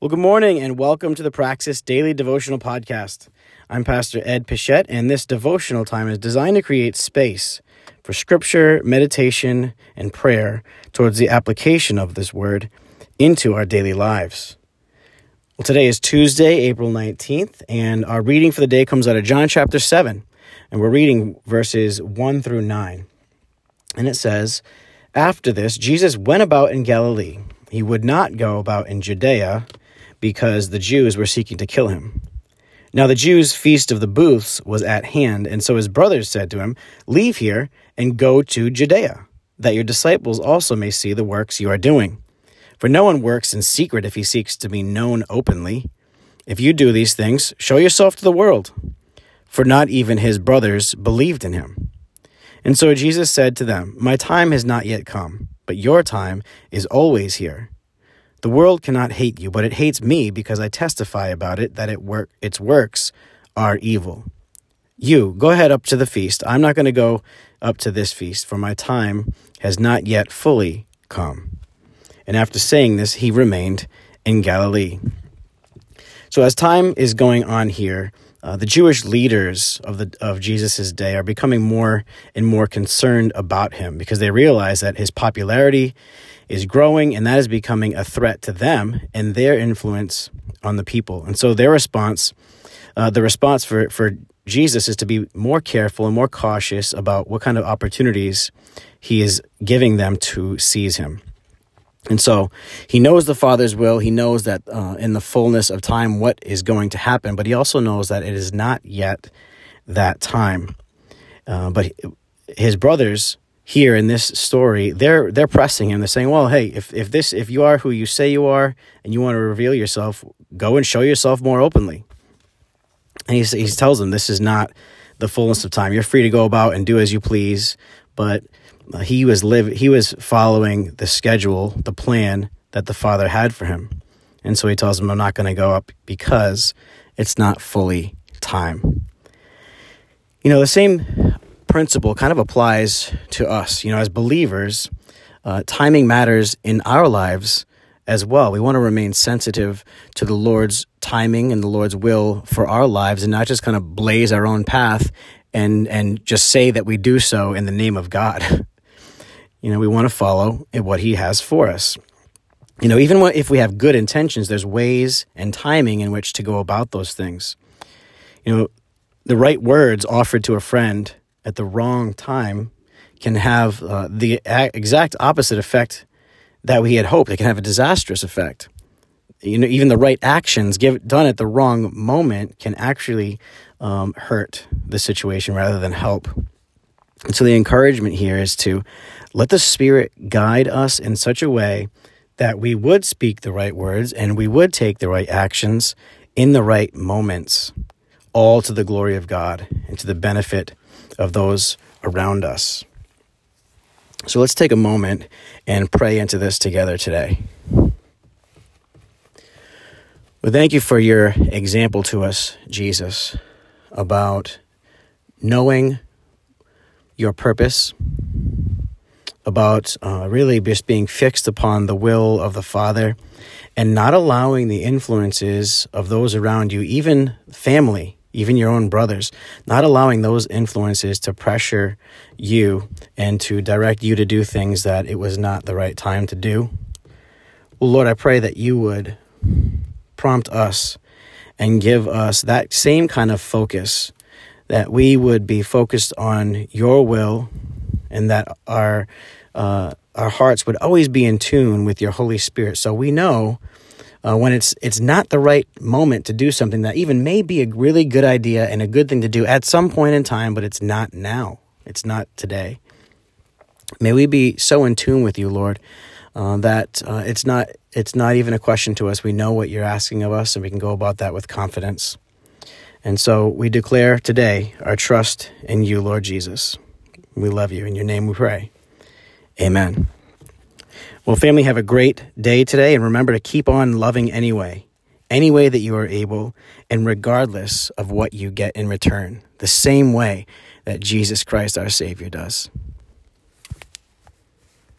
Well, good morning and welcome to the Praxis Daily Devotional Podcast. I'm Pastor Ed Pichette, and this devotional time is designed to create space for scripture, meditation, and prayer towards the application of this word into our daily lives. Well, today is Tuesday, April 19th, and our reading for the day comes out of John chapter 7, and we're reading verses 1 through 9. And it says, After this, Jesus went about in Galilee. He would not go about in Judea because the Jews were seeking to kill him. Now the Jews' feast of the booths was at hand, and so his brothers said to him, Leave here and go to Judea, that your disciples also may see the works you are doing. For no one works in secret if he seeks to be known openly. If you do these things, show yourself to the world. For not even his brothers believed in him. And so Jesus said to them, My time has not yet come, but your time is always here. The world cannot hate you, but it hates me because I testify about it that it work its works are evil. You go ahead up to the feast. I'm not going to go up to this feast, for my time has not yet fully come. And after saying this, he remained in Galilee. So as time is going on here, uh, the Jewish leaders of the of Jesus's day are becoming more and more concerned about him because they realize that his popularity is growing and that is becoming a threat to them and their influence on the people. And so their response, uh, the response for, for Jesus is to be more careful and more cautious about what kind of opportunities he is giving them to seize him. And so he knows the Father's will. He knows that uh, in the fullness of time what is going to happen, but he also knows that it is not yet that time. Uh, but his brothers here in this story, they're they're pressing him. They're saying, "Well, hey, if if this if you are who you say you are and you want to reveal yourself, go and show yourself more openly." And he he tells them, "This is not the fullness of time. You're free to go about and do as you please, but uh, he was live he was following the schedule, the plan that the Father had for him." And so he tells him, "I'm not going to go up because it's not fully time." You know, the same principle kind of applies to us. You know, as believers, uh, timing matters in our lives as well. We want to remain sensitive to the Lord's timing and the Lord's will for our lives and not just kind of blaze our own path and, and just say that we do so in the name of God. you know, we want to follow what He has for us. You know, even if we have good intentions, there's ways and timing in which to go about those things. You know, the right words offered to a friend at the wrong time can have uh, the exact opposite effect that we had hoped. It can have a disastrous effect. You know, even the right actions give, done at the wrong moment can actually um, hurt the situation rather than help. And so the encouragement here is to let the Spirit guide us in such a way that we would speak the right words and we would take the right actions in the right moments, all to the glory of God and to the benefit of those around us. So let's take a moment and pray into this together today. Well, thank you for your example to us, Jesus, about knowing your purpose, about uh, really just being fixed upon the will of the Father, and not allowing the influences of those around you, even family, even your own brothers, not allowing those influences to pressure you and to direct you to do things that it was not the right time to do. Well, Lord, I pray that you would prompt us and give us that same kind of focus, that we would be focused on your will and that our uh, our hearts would always be in tune with your Holy Spirit. So we know uh, when it's it's not the right moment to do something that even may be a really good idea and a good thing to do at some point in time, but it's not now. It's not today. May we be so in tune with you, Lord, uh, that uh, it's not it's not even a question to us. We know what you're asking of us, and we can go about that with confidence. And so we declare today our trust in you, Lord Jesus. We love you. In your name we pray. Amen. Well, family, have a great day today, and remember to keep on loving anyway, any way that you are able, and regardless of what you get in return, the same way that Jesus Christ, our Savior, does.